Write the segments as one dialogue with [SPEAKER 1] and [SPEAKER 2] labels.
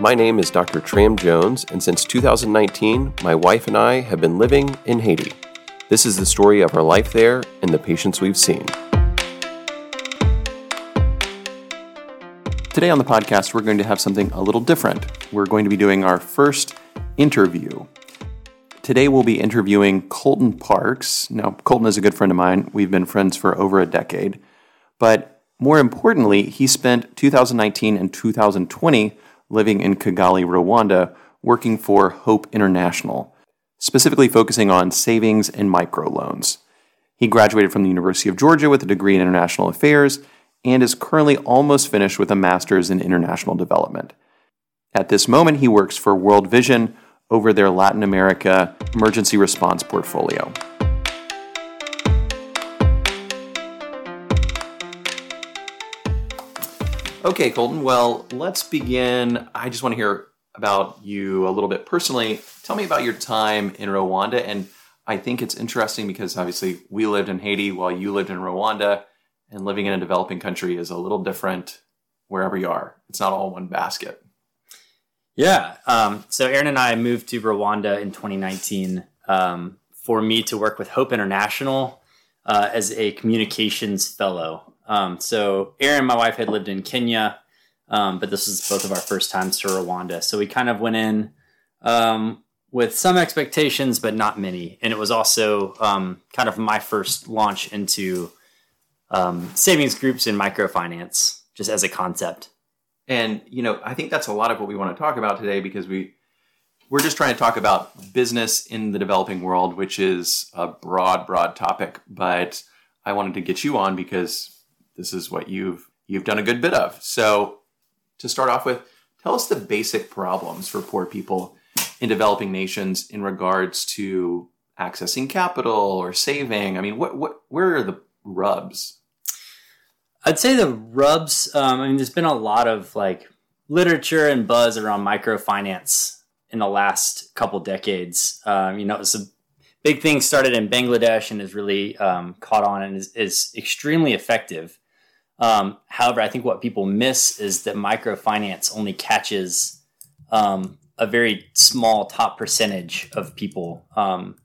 [SPEAKER 1] My name is Dr. Tram Jones, and since 2019, my wife and I have been living in Haiti. This is the story of our life there and the patients we've seen. Today on the podcast, we're going to have something a little different. We're going to be doing our first interview. Today, we'll be interviewing Colton Parks. Now, Colton is a good friend of mine. We've been friends for over a decade. But more importantly, he spent 2019 and 2020 living in Kigali, Rwanda, working for Hope International, specifically focusing on savings and microloans. He graduated from the University of Georgia with a degree in international affairs and is currently almost finished with a master's in international development. At this moment, he works for World Vision over their Latin America emergency response portfolio. Okay, Colton. Well, let's begin. I just want to hear about you a little bit personally. Tell me about your time in Rwanda. And I think it's interesting because obviously we lived in Haiti while you lived in Rwanda, and living in a developing country is a little different wherever you are. It's not all one basket.
[SPEAKER 2] Yeah. Um, so Aaron and I moved to Rwanda in 2019 um, for me to work with Hope International uh, as a communications fellow. Um, so Aaron, my wife, had lived in Kenya, um, but this was both of our first times to Rwanda. So we kind of went in um, with some expectations, but not many. And it was also um, kind of my first launch into um, savings groups and microfinance, just as a concept.
[SPEAKER 1] And you know, I think that's a lot of what we want to talk about today because we we're just trying to talk about business in the developing world, which is a broad, broad topic. But I wanted to get you on because this is what you've you've done a good bit of. So to start off with, tell us the basic problems for poor people in developing nations in regards to accessing capital or saving. I mean, what what where are the rubs?
[SPEAKER 2] I'd say the rubs. Um, I mean, there's been a lot of like literature and buzz around microfinance in the last couple decades. Um, you know, it's a big thing started in Bangladesh and has really um, caught on and is, is extremely effective. Um, however, I think what people miss is that microfinance only catches um, a very small top percentage of people. Um,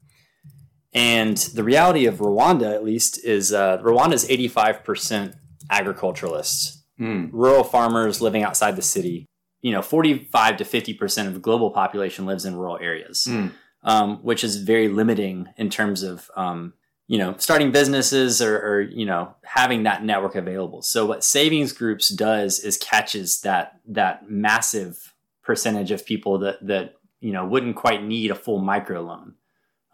[SPEAKER 2] and the reality of Rwanda, at least, is uh, Rwanda is 85% agriculturalists, mm. rural farmers living outside the city. You know, 45 to 50% of the global population lives in rural areas, mm. which is very limiting in terms of um, you know starting businesses or, or, you know having that network available. So what savings groups does is catches that that massive percentage of people that that you know wouldn't quite need a full microloan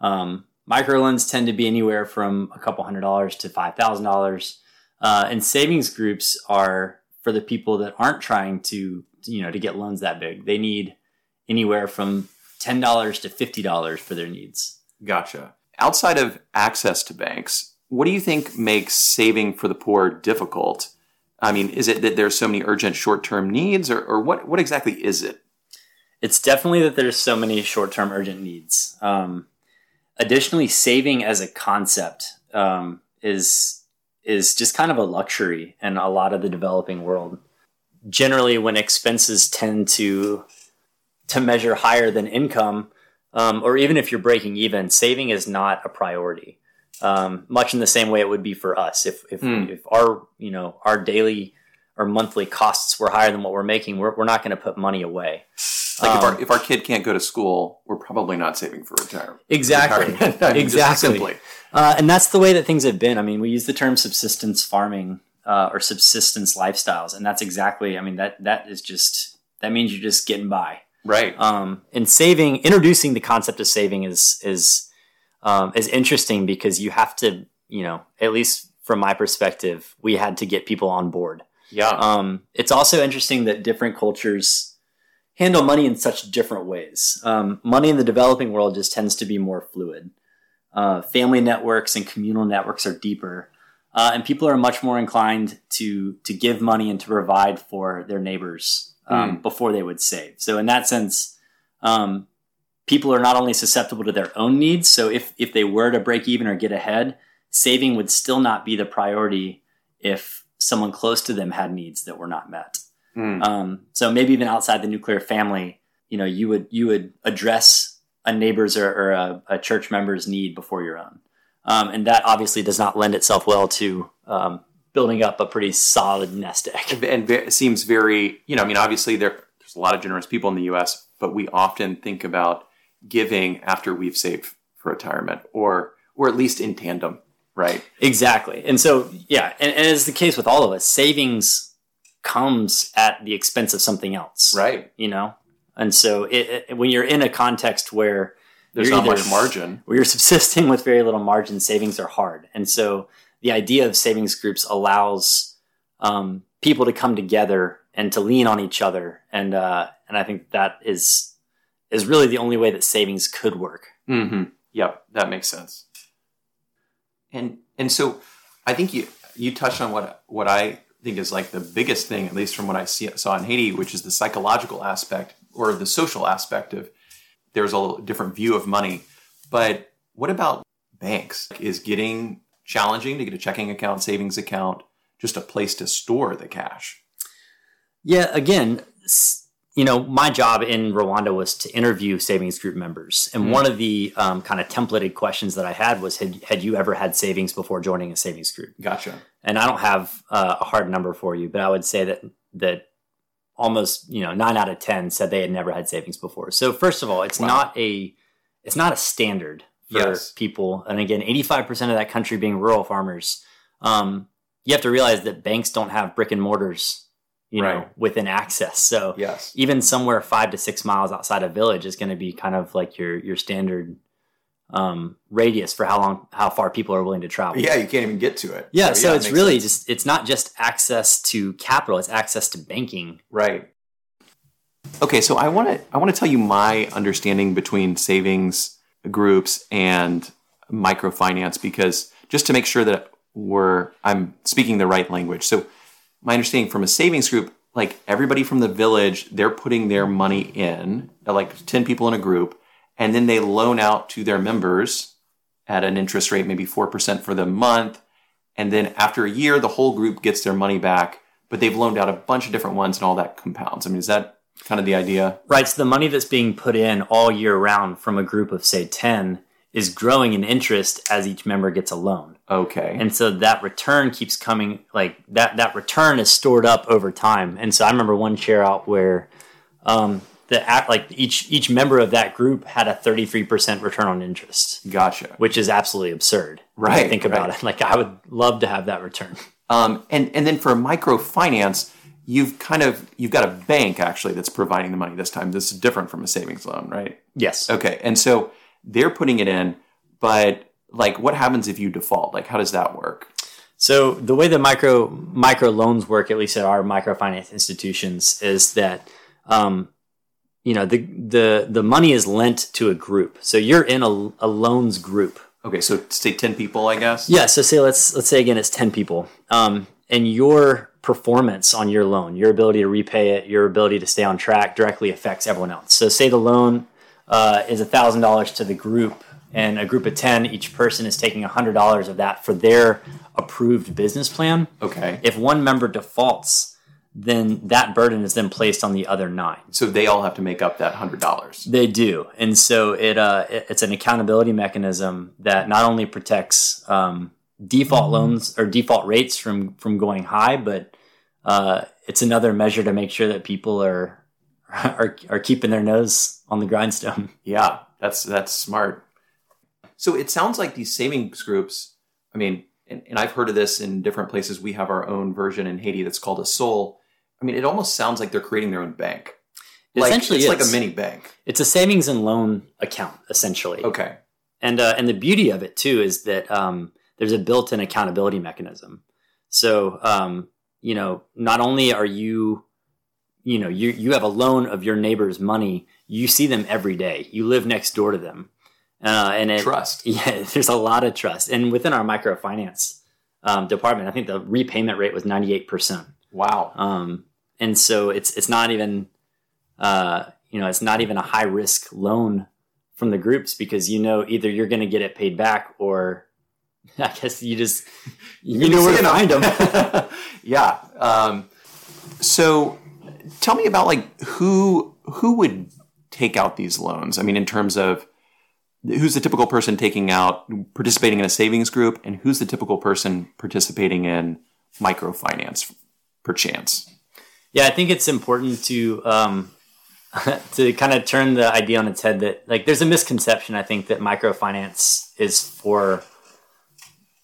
[SPEAKER 2] um, microloans tend to be anywhere from a couple hundred dollars to five thousand uh, dollars and savings groups are for the people that aren't trying to you know to get loans that big. They need anywhere from ten dollars to fifty dollars for their needs.
[SPEAKER 1] Gotcha outside of access to banks, what do you think makes saving for the poor difficult? I mean, is it that there's so many urgent short-term needs, or, or what? What exactly is it?
[SPEAKER 2] It's definitely that there's so many short-term urgent needs. Um, additionally, saving as a concept um, is is just kind of a luxury in a lot of the developing world. Generally, when expenses tend to to measure higher than income, um, or even if you're breaking even, saving is not a priority. Um, much in the same way it would be for us. If if, mm. if our you know our daily or monthly costs were higher than what we're making, we're, we're not going to put money away.
[SPEAKER 1] Like um, if, our, um, if our kid can't go to school, we're probably not saving for retirement.
[SPEAKER 2] Exactly.
[SPEAKER 1] Retirement.
[SPEAKER 2] exactly. Uh, and that's the way that things have been. I mean, we use the term subsistence farming uh, or subsistence lifestyles, and that's exactly. I mean that that is just that means you're just getting by.
[SPEAKER 1] Right.
[SPEAKER 2] Um, and saving, introducing the concept of saving is is um, is interesting because you have to, you know, at least from my perspective, we had to get people on board.
[SPEAKER 1] Yeah.
[SPEAKER 2] Um, it's also interesting that different cultures handle money in such different ways. Um, money in the developing world just tends to be more fluid. Uh, family networks and communal networks are deeper, uh, and people are much more inclined to to give money and to provide for their neighbors um, mm. before they would save. So in that sense, um, people are not only susceptible to their own needs. So if if they were to break even or get ahead, saving would still not be the priority if someone close to them had needs that were not met.
[SPEAKER 1] Mm.
[SPEAKER 2] Um, so maybe even outside the nuclear family, you know, you would you would address a neighbor's or, or a, a church member's need before your own, um, and that obviously does not lend itself well to um, building up a pretty solid nest egg.
[SPEAKER 1] and it seems very you know i mean obviously there, there's a lot of generous people in the us but we often think about giving after we've saved for retirement or or at least in tandem right
[SPEAKER 2] Exactly. And so, yeah, and, and as the case with all of us, savings comes at the expense of something else,
[SPEAKER 1] right
[SPEAKER 2] you know? And so, it, it, when you're in a context where
[SPEAKER 1] there's not much margin
[SPEAKER 2] where you're subsisting with very little margin, savings are hard. And so, the idea of savings groups allows um, people to come together and to lean on each other, and uh, and I think that is is really the only way that savings could work.
[SPEAKER 1] mm-hmm. yep. That makes sense. And and so i think you you touched on what what i think is like the biggest thing at least from what i see, saw in haiti which is the psychological aspect or the social aspect of there's a different view of money. But what about banks? Is getting challenging to get a checking account savings account just a place to store the cash
[SPEAKER 2] Yeah, again, you know, my job in Rwanda was to interview savings group members, and
[SPEAKER 1] Mhm.
[SPEAKER 2] one of the um, kind of templated questions that I had was, had, had you ever had savings before joining a savings group?
[SPEAKER 1] gotcha
[SPEAKER 2] And I don't have uh, a hard number for you, but I would say that that almost you know nine out of ten said they had never had savings before. So first of all, it's
[SPEAKER 1] Wow.
[SPEAKER 2] not a it's not a standard for
[SPEAKER 1] Yes.
[SPEAKER 2] people, and again, eighty five percent of that country being rural farmers. Um, you have to realize that banks don't have brick and mortars, you know, within access. So
[SPEAKER 1] yes
[SPEAKER 2] even somewhere five to six miles outside a village is going to be kind of like your your standard um, radius for how long how far people are willing to travel.
[SPEAKER 1] yeah you can't even get to it
[SPEAKER 2] Yeah, so,
[SPEAKER 1] it
[SPEAKER 2] it's
[SPEAKER 1] makes
[SPEAKER 2] really
[SPEAKER 1] sense.
[SPEAKER 2] just it's not just access to capital, it's access to banking.
[SPEAKER 1] Right. Okay, so I want to I want to tell you my understanding between savings groups and microfinance because just to make sure that we're I'm speaking the right language. So my understanding from a savings group, like everybody from the village, they're putting their money in, like 10 people in a group, and then they loan out to their members at an interest rate maybe 4% for the month, and then after a year the whole group gets their money back but they've loaned out a bunch of different ones and all that compounds. I mean, is that kind of the idea?
[SPEAKER 2] Right, so the money that's being put in all year round from a group of say 10 is growing in interest as each member gets a loan.
[SPEAKER 1] Okay.
[SPEAKER 2] And so that return keeps coming like that that return is stored up over time. And so I remember one share out where um the act like each each member of that group had a 33% return on interest,
[SPEAKER 1] gotcha.
[SPEAKER 2] which is absolutely absurd.
[SPEAKER 1] Right,
[SPEAKER 2] think about
[SPEAKER 1] right.
[SPEAKER 2] it. Like I would love to have that return.
[SPEAKER 1] Um, and and then for microfinance, you've kind of you've got a bank actually that's providing the money this time. This is different from a savings loan, right?
[SPEAKER 2] Yes.
[SPEAKER 1] Okay. And so they're putting it in, but like, what happens if you default? Like, how does that work?
[SPEAKER 2] So the way the micro micro loans work, at least at our microfinance institutions, is that um, you know the the the money is lent to a group. So you're in a, a loans group.
[SPEAKER 1] Okay, so say ten people, I guess.
[SPEAKER 2] Yeah. So say let's let's say again it's ten people, um, and your performance on your loan, your ability to repay it, your ability to stay on track, directly affects everyone else. So say the loan uh, is thousand dollars to the group, and a group of ten, each person is taking hundred dollars of that for their approved business plan.
[SPEAKER 1] Okay.
[SPEAKER 2] If one member defaults, then that burden is then placed on the other nine.
[SPEAKER 1] So they all have to make up that hundred dollars.
[SPEAKER 2] They do, and so it uh, it- it's an accountability mechanism that not only protects um, default loans or default rates from from going high, but uh, it's another measure to make sure that people are are are keeping their nose on the grindstone.
[SPEAKER 1] Yeah, that's that's smart. So it sounds like these savings groups. I mean, and, and I've heard of this in different places. We have our own version in Haiti that's called a sol. I mean, it almost sounds like they're creating their own bank. Like,
[SPEAKER 2] essentially
[SPEAKER 1] it's like a mini bank.
[SPEAKER 2] It's a savings and loan account essentially.
[SPEAKER 1] Okay.
[SPEAKER 2] And uh, and the beauty of it too is that um, there's a built-in accountability mechanism. So um, you know, not only are you, you know, you you have a loan of your neighbor's money. You see them every day. You live next door to them, uh, and it,
[SPEAKER 1] Trust.
[SPEAKER 2] Yeah, there's a lot of trust. And within our microfinance um, department, I think the repayment rate was 98 percent.
[SPEAKER 1] Wow.
[SPEAKER 2] Um, and so it's it's not even uh, you know it's not even a high risk loan from the groups because you know either you're going to get it paid back or I guess you just you know where to find them.
[SPEAKER 1] yeah. Um, so tell me about like who who would take out these loans? I mean, in terms of who's the typical person taking out participating in a savings group, and who's the typical person participating in microfinance, perchance?
[SPEAKER 2] Yeah, I think it's important to um, to kind of turn the idea on its head that like there's a misconception I think that microfinance is for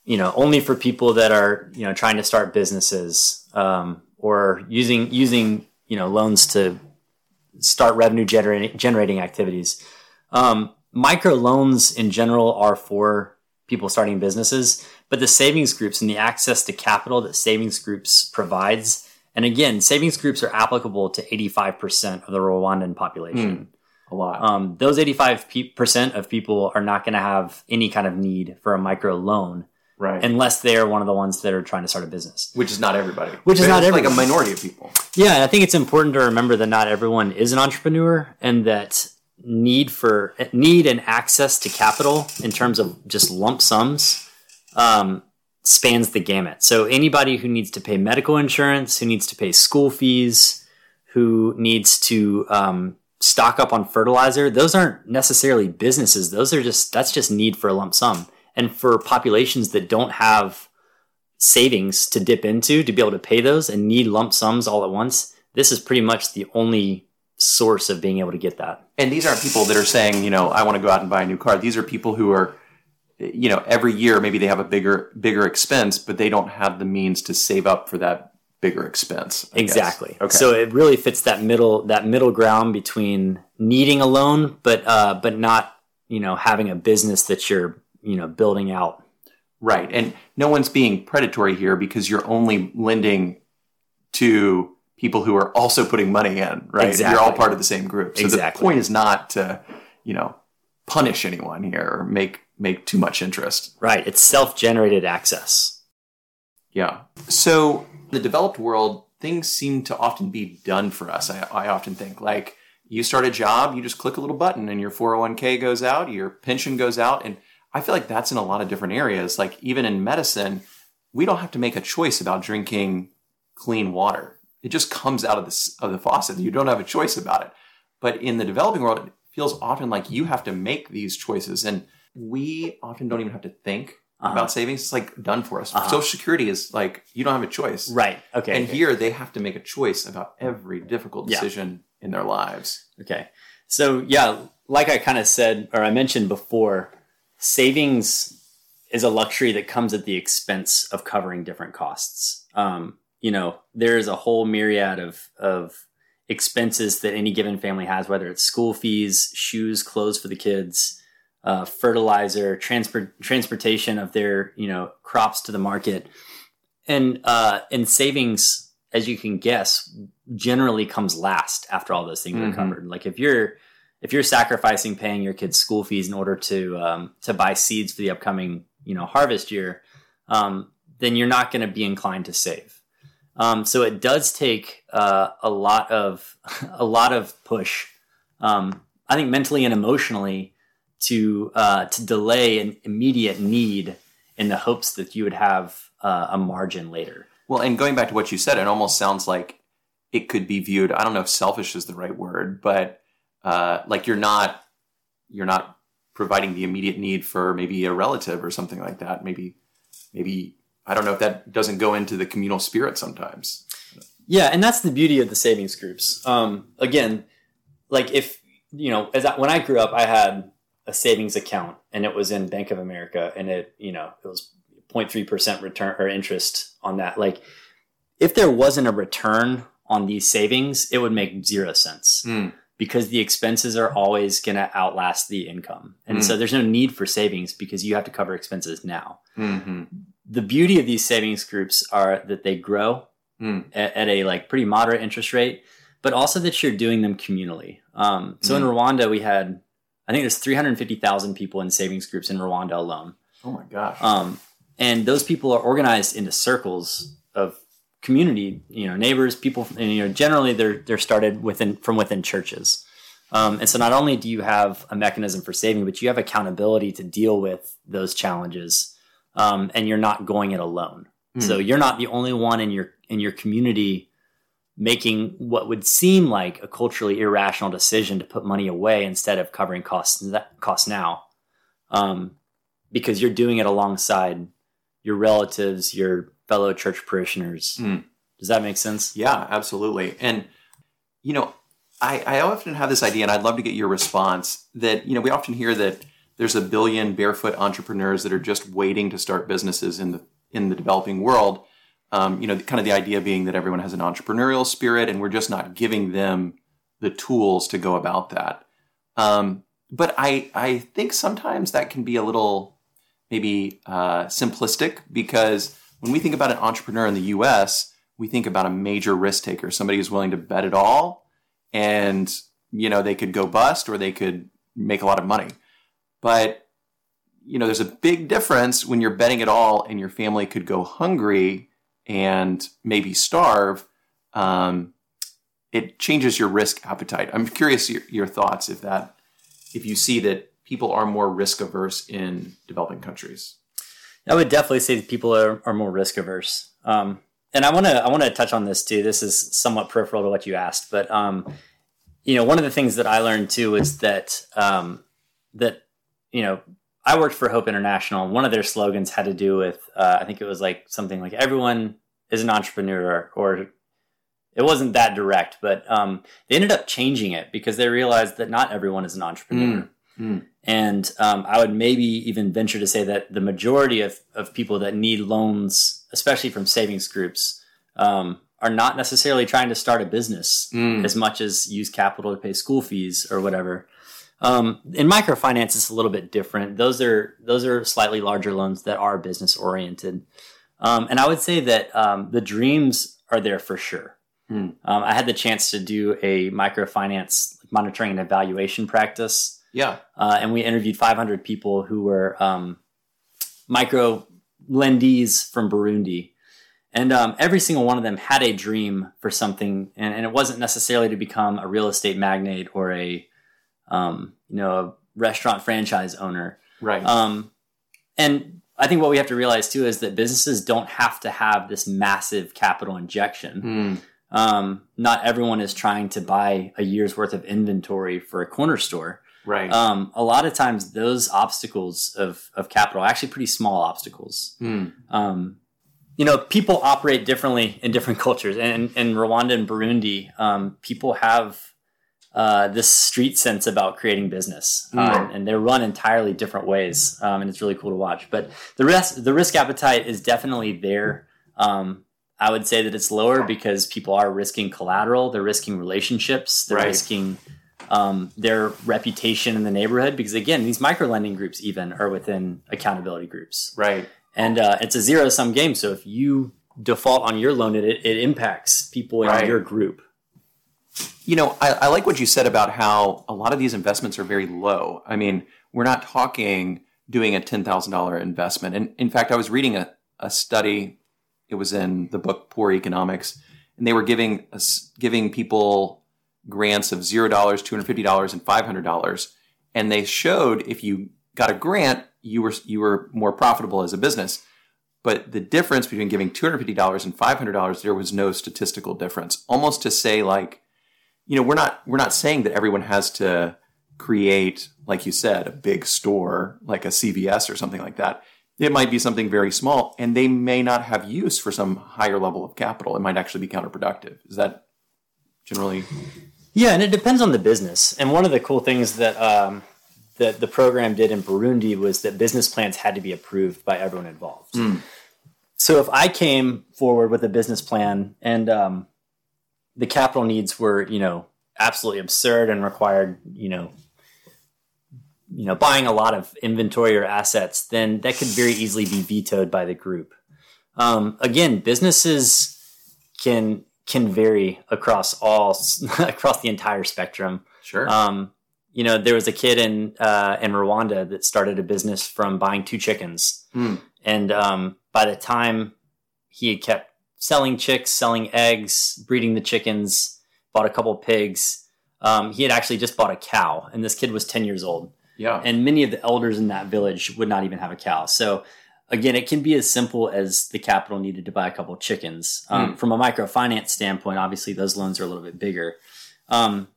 [SPEAKER 2] you know only for people that are you know trying to start businesses um, or using using you know loans to start revenue generating generating activities. Um, micro loans in general are for people starting businesses, but the savings groups and the access to capital that savings groups provides and again, savings groups are applicable to 85% of the Rwandan population.
[SPEAKER 1] Mm, a lot.
[SPEAKER 2] Um, those 85% of people are not going to have any kind of need for a micro loan.
[SPEAKER 1] Right.
[SPEAKER 2] Unless they are one of the ones that are trying to start a business.
[SPEAKER 1] Which is not everybody.
[SPEAKER 2] Which is not everybody.
[SPEAKER 1] like a minority of people.
[SPEAKER 2] Yeah, I think it's important to remember that not everyone is an entrepreneur and that need for need and access to capital in terms of just lump sums um, spans the gamut. So anybody who needs to pay medical insurance, who needs to pay school fees, who needs to um, stock up on fertilizer, those aren't necessarily businesses. Those are just that's just need for a lump sum. And for populations that don't have savings to dip into to be able to pay those and need lump sums all at once, this is pretty much the only source of being able to get that.
[SPEAKER 1] And these aren't people that are saying, you know, I want to go out and buy a new car. These are people who are you know every year maybe they have a bigger bigger expense but they don't have the means to save up for that bigger expense
[SPEAKER 2] I exactly guess. okay so it really fits that middle that middle ground between needing a loan but uh but not you know having a business that you're you know building out
[SPEAKER 1] right and no one's being predatory here because you're only lending to people who are also putting money in right exactly. you're all part of the same group so exactly. the point is not to you know punish anyone here or make make too much interest.
[SPEAKER 2] Right. It's self generated access.
[SPEAKER 1] Yeah. So, the developed world, things seem to often be done for us. I, I often think like you start a job, you just click a little button and your 401k goes out, your pension goes out. And I feel like that's in a lot of different areas. Like, even in medicine, we don't have to make a choice about drinking clean water. It just comes out of the, of the faucet. You don't have a choice about it. But in the developing world, it feels often like you have to make these choices. And we often don't even have to think uh-huh. about savings. It's like done for us. Uh-huh. Social Security is like you don't have a choice.
[SPEAKER 2] Right. Okay.
[SPEAKER 1] And
[SPEAKER 2] okay.
[SPEAKER 1] here they have to make a choice about every difficult decision yeah. in their lives.
[SPEAKER 2] Okay. So yeah, like I kind of said or I mentioned before, savings is a luxury that comes at the expense of covering different costs. Um, you know, there's a whole myriad of of expenses that any given family has, whether it's school fees, shoes, clothes for the kids, uh, fertilizer, transport transportation of their you know crops to the market, and uh, and savings, as you can guess, generally comes last after all those things mm-hmm. are covered. Like if you're if you're sacrificing paying your kids school fees in order to um, to buy seeds for the upcoming you know harvest year, um, then you're not going to be inclined to save. Um, so it does take uh, a lot of a lot of push. Um, I think mentally and emotionally to uh, to delay an immediate need in the hopes that you would have uh, a margin later.
[SPEAKER 1] Well, and going back to what you said, it almost sounds like it could be viewed. I don't know if selfish is the right word, but uh, like you're not you're not providing the immediate need for maybe a relative or something like that. Maybe maybe I don't know if that doesn't go into the communal spirit sometimes.
[SPEAKER 2] Yeah, and that's the beauty of the savings groups. Um, again, like if you know, as I, when I grew up, I had a savings account and it was in Bank of America and it, you know, it was 0.3% return or interest on that. Like if there wasn't a return on these savings, it would make zero sense mm. Because the expenses are always going to outlast the income. And mm. so there's no need for savings because you have to cover expenses now. Mm-hmm. The beauty of these savings groups are that they grow mm. at, at, a like pretty moderate interest rate, but also that you're doing them communally. Um, so in hmm. Rwanda, we had I think there's 350,000 people in savings groups in Rwanda alone.
[SPEAKER 1] Oh my gosh.
[SPEAKER 2] Um, and those people are organized into circles of community, you know, neighbors, people, and, you know, generally they're, they're started within, from within churches. Um, and so not only do you have a mechanism for saving, but you have accountability to deal with those challenges. Um, and you're not going it alone. Mm. So you're not the only one in your, in your community making what would seem like a culturally irrational decision to put money away instead of covering costs costs now, um, because you're doing it alongside your relatives, your fellow church parishioners.
[SPEAKER 1] Mm.
[SPEAKER 2] Does that make sense?
[SPEAKER 1] Yeah, absolutely. And you know, I, I often have this idea, and I'd love to get your response. That you know, we often hear that there's a billion barefoot entrepreneurs that are just waiting to start businesses in the in the developing world. Um, you know, kind of the idea being that everyone has an entrepreneurial spirit, and we're just not giving them the tools to go about that. Um, but I I think sometimes that can be a little maybe uh, simplistic because when we think about an entrepreneur in the U.S., we think about a major risk taker, somebody who's willing to bet it all, and you know they could go bust or they could make a lot of money. But you know, there's a big difference when you're betting it all and your family could go hungry and maybe starve. Um, it changes your risk appetite. I'm curious your, your thoughts if that if you see that people are more risk averse in developing countries.
[SPEAKER 2] I would definitely say that people are, are more risk averse. Um, and I want to I want to touch on this too. This is somewhat peripheral to what you asked, but um, you know, one of the things that I learned too is that um, that you know I worked for Hope International. One of their slogans had to do with uh, I think it was like something like everyone is an entrepreneur, or it wasn't that direct, but um, they ended up changing it because they realized that not everyone is an entrepreneur.
[SPEAKER 1] Mm. Mm.
[SPEAKER 2] And um, I would maybe even venture to say that the majority of, of people that need loans, especially from savings groups, um, are not necessarily trying to start a business
[SPEAKER 1] Mm.
[SPEAKER 2] as much as use capital to pay school fees or whatever. Um, in microfinance, it's a little bit different. Those are those are slightly larger loans that are business oriented, um, and I would say that um, the dreams are there for sure.
[SPEAKER 1] Hmm.
[SPEAKER 2] Um, I had the chance to do a microfinance monitoring and evaluation practice
[SPEAKER 1] Yeah.
[SPEAKER 2] uh, and we interviewed 500 people who were um, micro lendees from Burundi. And um, every single one of them had a dream for something, and, and it wasn't necessarily to become a real estate magnate or a, um, you know, a restaurant franchise owner.
[SPEAKER 1] Right.
[SPEAKER 2] Um, and I think what we have to realize too is that businesses don't have to have this massive capital injection
[SPEAKER 1] Mm.
[SPEAKER 2] um, not everyone is trying to buy a year's worth of inventory for a corner store.
[SPEAKER 1] Right.
[SPEAKER 2] Um, a lot of times, those obstacles of, of capital are actually pretty small obstacles.
[SPEAKER 1] Mm.
[SPEAKER 2] Um, you know, people operate differently in different cultures. And in Rwanda and Burundi, um, people have uh, this street sense about creating business,
[SPEAKER 1] Mm.
[SPEAKER 2] um, and they're run entirely different ways, um, and it's really cool to watch. But the rest, the risk appetite is definitely there. Um, I would say that it's lower because people are risking collateral, they're risking relationships, they're
[SPEAKER 1] Right.
[SPEAKER 2] risking um, their reputation in the neighborhood. Because again, these micro lending groups even are within accountability groups,
[SPEAKER 1] Right.
[SPEAKER 2] and uh, it's a zero sum game. So if you default on your loan, it, it impacts people in
[SPEAKER 1] Right.
[SPEAKER 2] your group.
[SPEAKER 1] You know, I, I like what you said about how a lot of these investments are very low. I mean, we're not talking doing a $10,000 investment. And in fact, I was reading a, a study, it was in the book Poor Economics, and they were giving us, giving people grants of $0, $250, and $500. And they showed if you got a grant, you were, you were more profitable as a business. But the difference between giving $250 and $500, there was no statistical difference. Almost to say, like, you know we're not we're not saying that everyone has to create like you said a big store like a CVS or something like that it might be something very small and they may not have use for some higher level of capital it might actually be counterproductive is that generally
[SPEAKER 2] Yeah, and it depends on the business. And one of the cool things that um, that the program did in Burundi was that business plans had to be approved by everyone involved.
[SPEAKER 1] Mm.
[SPEAKER 2] So if I came forward with a business plan and um, the capital needs were, you know, absolutely absurd and required, you know, you know, buying a lot of inventory or assets, then that could very easily be vetoed by the group. Um, again, businesses can can vary across all across the entire spectrum.
[SPEAKER 1] sure
[SPEAKER 2] Um, you know, there was a kid in uh, in Rwanda that started a business from buying two chickens,
[SPEAKER 1] Hmm.
[SPEAKER 2] and um, by the time he had kept selling chicks, selling eggs, breeding the chickens, bought a couple pigs, um, he had actually just bought a cow, and this kid was ten years old
[SPEAKER 1] yeah
[SPEAKER 2] and many of the elders in that village would not even have a cow. So again, it can be as simple as the capital needed to buy a couple of chickens. Um,
[SPEAKER 1] Mm.
[SPEAKER 2] From a microfinance standpoint, obviously those loans are a little bit bigger. Um,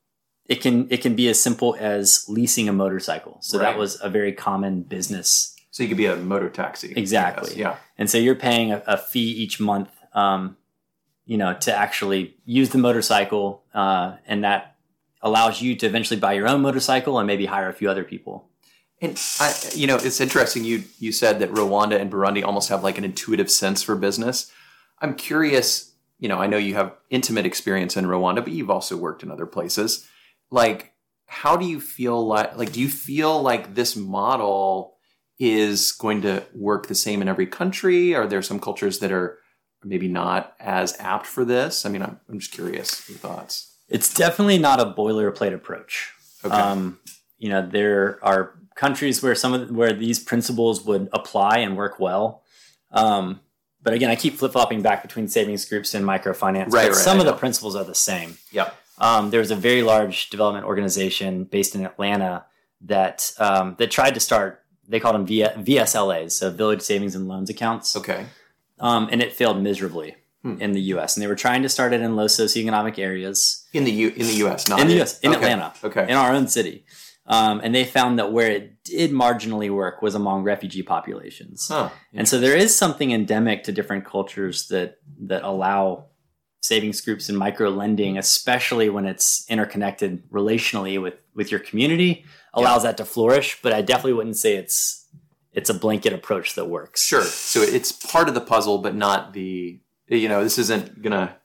[SPEAKER 2] it can it can be as simple as leasing a motorcycle. So
[SPEAKER 1] Right.
[SPEAKER 2] that was a very common business,
[SPEAKER 1] So you could be a motor taxi.
[SPEAKER 2] Exactly.
[SPEAKER 1] Yeah.
[SPEAKER 2] and so you're paying a, a fee each month, um, you know, to actually use the motorcycle, uh, and that allows you to eventually buy your own motorcycle and maybe hire a few other people.
[SPEAKER 1] And I, you know, it's interesting. You you said that Rwanda and Burundi almost have like an intuitive sense for business. I'm curious. You know, I know you have intimate experience in Rwanda, but you've also worked in other places. Like, how do you feel like? Like, do you feel like this model is going to work the same in every country? Are there some cultures that are maybe not as apt for this? I mean, I'm, I'm just curious your thoughts.
[SPEAKER 2] It's definitely not a boilerplate approach.
[SPEAKER 1] Okay.
[SPEAKER 2] Um, you know, there are countries where some of the, where these principles would apply and work well. Um, but again, I keep flip flopping back between savings groups and microfinance.
[SPEAKER 1] Right, right,
[SPEAKER 2] some of the principles are the same.
[SPEAKER 1] yep.
[SPEAKER 2] Um, there was a very large development organization based in Atlanta that um, that tried to start. They called them v- VSLAs, so Village Savings and Loans accounts,
[SPEAKER 1] Okay.
[SPEAKER 2] um, and it failed miserably
[SPEAKER 1] Hmm.
[SPEAKER 2] in the U.S. And they were trying to start it in low socioeconomic areas
[SPEAKER 1] In the U in the U.S. Not
[SPEAKER 2] in the U.S. in
[SPEAKER 1] okay.
[SPEAKER 2] Atlanta,
[SPEAKER 1] Okay.
[SPEAKER 2] in our own city. Um, and they found that where it did marginally work was among refugee populations.
[SPEAKER 1] Huh.
[SPEAKER 2] And so there is something endemic to different cultures that that allow savings groups and micro lending, especially when it's interconnected relationally with with your community, allows that to flourish. But I definitely wouldn't say it's it's a blanket approach that works.
[SPEAKER 1] Sure. So it's part of the puzzle, but not the. You know, this isn't gonna.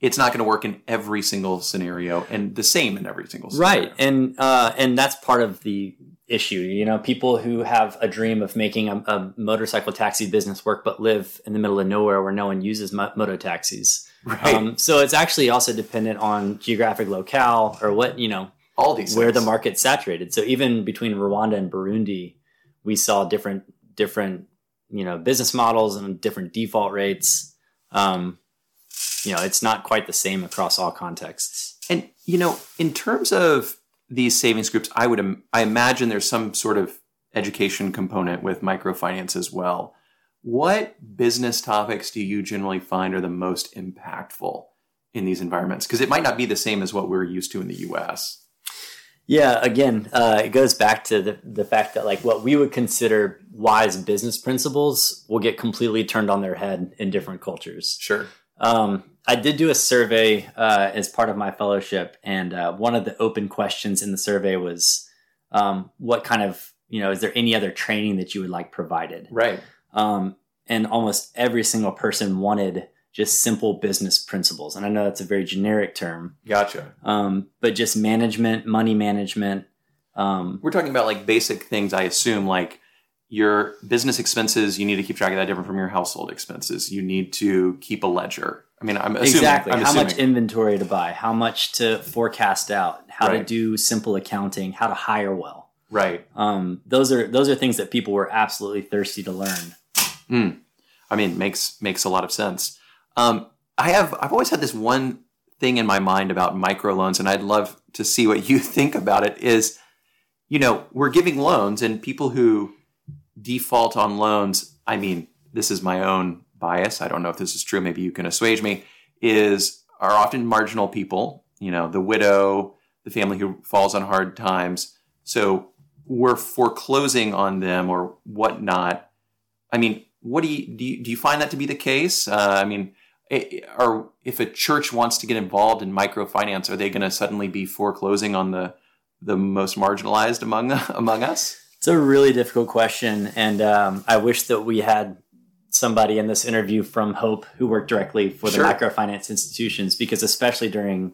[SPEAKER 1] It's not going to work in every single scenario, and the same in every single scenario.
[SPEAKER 2] Right, and uh, and that's part of the issue. You know, people who have a dream of making a, a motorcycle taxi business work, but live in the middle of nowhere where no one uses mo- moto taxis.
[SPEAKER 1] Right.
[SPEAKER 2] Um, so it's actually also dependent on geographic locale or what you know
[SPEAKER 1] All these
[SPEAKER 2] where the market's saturated. So even between Rwanda and Burundi, we saw different different you know business models and different default rates. Um, you know, it's not quite the same across all contexts.
[SPEAKER 1] And you know, in terms of these savings groups, I would im- I imagine there's some sort of education component with microfinance as well. What business topics do you generally find are the most impactful in these environments? Because it might not be the same as what we're used to in the U.S.
[SPEAKER 2] Yeah, again, uh, it goes back to the, the fact that like what we would consider wise business principles will get completely turned on their head in different cultures.
[SPEAKER 1] Sure.
[SPEAKER 2] Um, I did do a survey uh, as part of my fellowship, and uh, one of the open questions in the survey was, um, "What kind of you know is there any other training that you would like provided?"
[SPEAKER 1] Right.
[SPEAKER 2] Um, and almost every single person wanted just simple business principles, and I know that's a very generic term,
[SPEAKER 1] Gotcha.
[SPEAKER 2] um, but just management, money management. Um,
[SPEAKER 1] We're talking about like basic things, I assume, like your business expenses, you need to keep track of that different from your household expenses. You need to keep a ledger. I mean, I'm assuming.
[SPEAKER 2] exactly
[SPEAKER 1] I'm
[SPEAKER 2] how much inventory to buy, how much to forecast out, how to do simple accounting, how to hire well.
[SPEAKER 1] right.
[SPEAKER 2] Um, those are those are things that people were absolutely thirsty to learn.
[SPEAKER 1] I mean, makes makes a lot of sense. Um, I have I've always had this one thing in my mind about microloans, and I'd love to see what you think about it. Is you know we're giving loans, and people who default on loans. I mean, this is my own bias. I don't know if this is true. Maybe you can assuage me. Is are often marginal people. You know, the widow, the family who falls on hard times. So we're foreclosing on them or whatnot. I mean, what do you do? You, do you find that to be the case? Uh, I mean, i- or if a church wants to get involved in microfinance, are they going to suddenly be foreclosing on the the most marginalized among among us?
[SPEAKER 2] It's a really difficult question, and um, I wish that we had somebody in this interview from Hope who worked directly for the
[SPEAKER 1] Sure.
[SPEAKER 2] microfinance institutions, because especially during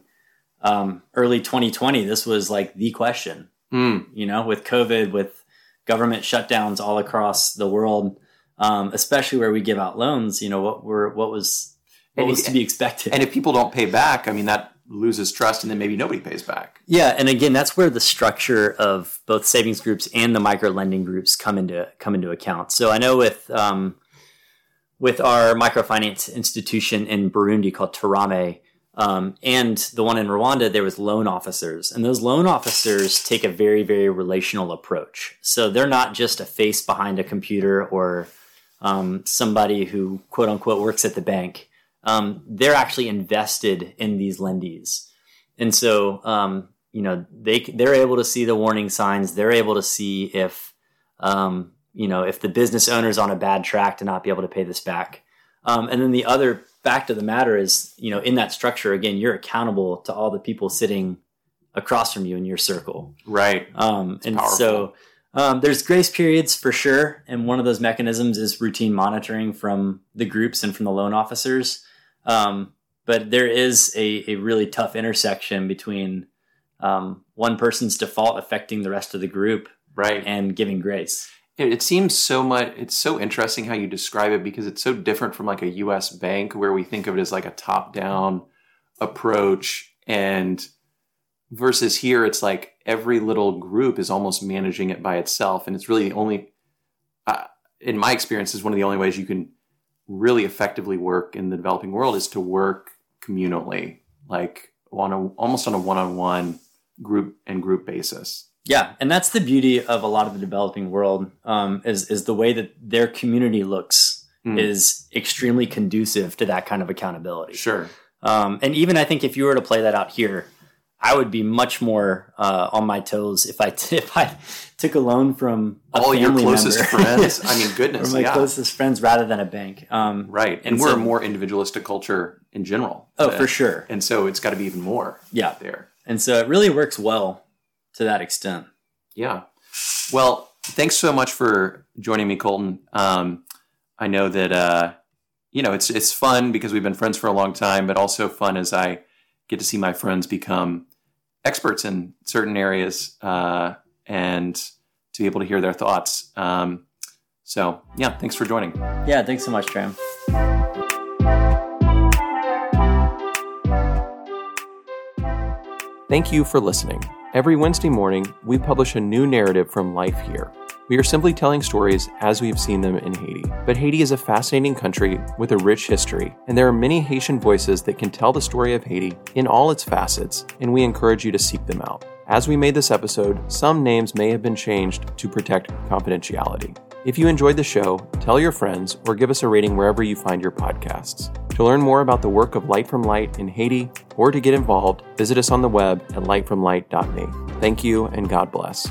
[SPEAKER 2] um, early 2020, this was like the question.
[SPEAKER 1] Mm,
[SPEAKER 2] You know, with COVID, with government shutdowns all across the world, um, especially where we give out loans. You know, what were what was what
[SPEAKER 1] And
[SPEAKER 2] was
[SPEAKER 1] if-
[SPEAKER 2] to be expected.
[SPEAKER 1] and if people don't pay back, I mean, that loses trust, and then maybe nobody pays back.
[SPEAKER 2] Yeah, and again, that's where the structure of both savings groups and the micro lending groups come into come into account. So I know with um, with our microfinance institution in Burundi called Turame, um, and the one in Rwanda, there was loan officers, and those loan officers take a very very relational approach. So they're not just a face behind a computer or um, somebody who quote unquote works at the bank, um, they're actually invested in these lendees, and so um, you know they they're able to see the warning signs. They're able to see if um, you know if the business owner's on a bad track to not be able to pay this back. Um, and then the other fact of the matter is, you know, in that structure, again, you're accountable to all the people sitting across from you in your circle.
[SPEAKER 1] Right.
[SPEAKER 2] Um, and
[SPEAKER 1] powerful.
[SPEAKER 2] so um, there's grace periods for sure. And one of those mechanisms is routine monitoring from the groups and from the loan officers. Um, but there is a, a really tough intersection between um, one person's default affecting the rest of the group
[SPEAKER 1] Right.
[SPEAKER 2] and giving grace.
[SPEAKER 1] It, it seems so much. It's so interesting how you describe it because it's so different from like a U.S. bank where we think of it as like a top-down approach, and versus here, it's like every little group is almost managing it by itself, and it's really the only, uh, in my experience, is one of the only ways you can really effectively work in the developing world is to work communally, like on a almost on a one-on-one group and group basis.
[SPEAKER 2] Yeah, and that's the beauty of a lot of the developing world um, is is the way that their community looks
[SPEAKER 1] Mm.
[SPEAKER 2] is extremely conducive to that kind of accountability.
[SPEAKER 1] Sure.
[SPEAKER 2] Um, and even I think if you were to play that out here, I would be much more uh, on my toes if I t- if I took a loan from a
[SPEAKER 1] All your closest friends. I mean, goodness,
[SPEAKER 2] my
[SPEAKER 1] yeah.
[SPEAKER 2] closest friends rather than a bank. Um,
[SPEAKER 1] Right. And,
[SPEAKER 2] And
[SPEAKER 1] we're
[SPEAKER 2] so-
[SPEAKER 1] a more individualistic culture in general.
[SPEAKER 2] oh,
[SPEAKER 1] Uh,
[SPEAKER 2] for sure.
[SPEAKER 1] And so it's got to be even more
[SPEAKER 2] Yeah,
[SPEAKER 1] there.
[SPEAKER 2] and so it really works well to that extent.
[SPEAKER 1] Yeah. Well, thanks so much for joining me, Colton. Um, I know that uh, you know it's it's fun because we've been friends for a long time, but also fun as I get to see my friends become experts in certain areas uh, and to be able to hear their thoughts. Um, so yeah, thanks for joining.
[SPEAKER 2] Yeah, thanks so much, Tram.
[SPEAKER 1] Thank you for listening. Every Wednesday morning, we publish a new narrative from life here. We are simply telling stories as we've seen them in Haiti. But Haiti is a fascinating country with a rich history, and there are many Haitian voices that can tell the story of Haiti in all its facets, and we encourage you to seek them out. As we made this episode, some names may have been changed to protect confidentiality. If you enjoyed the show, tell your friends or give us a rating wherever you find your podcasts. To learn more about the work of Light from Light in Haiti or to get involved, visit us on the web at lightfromlight.me. Thank you and God bless.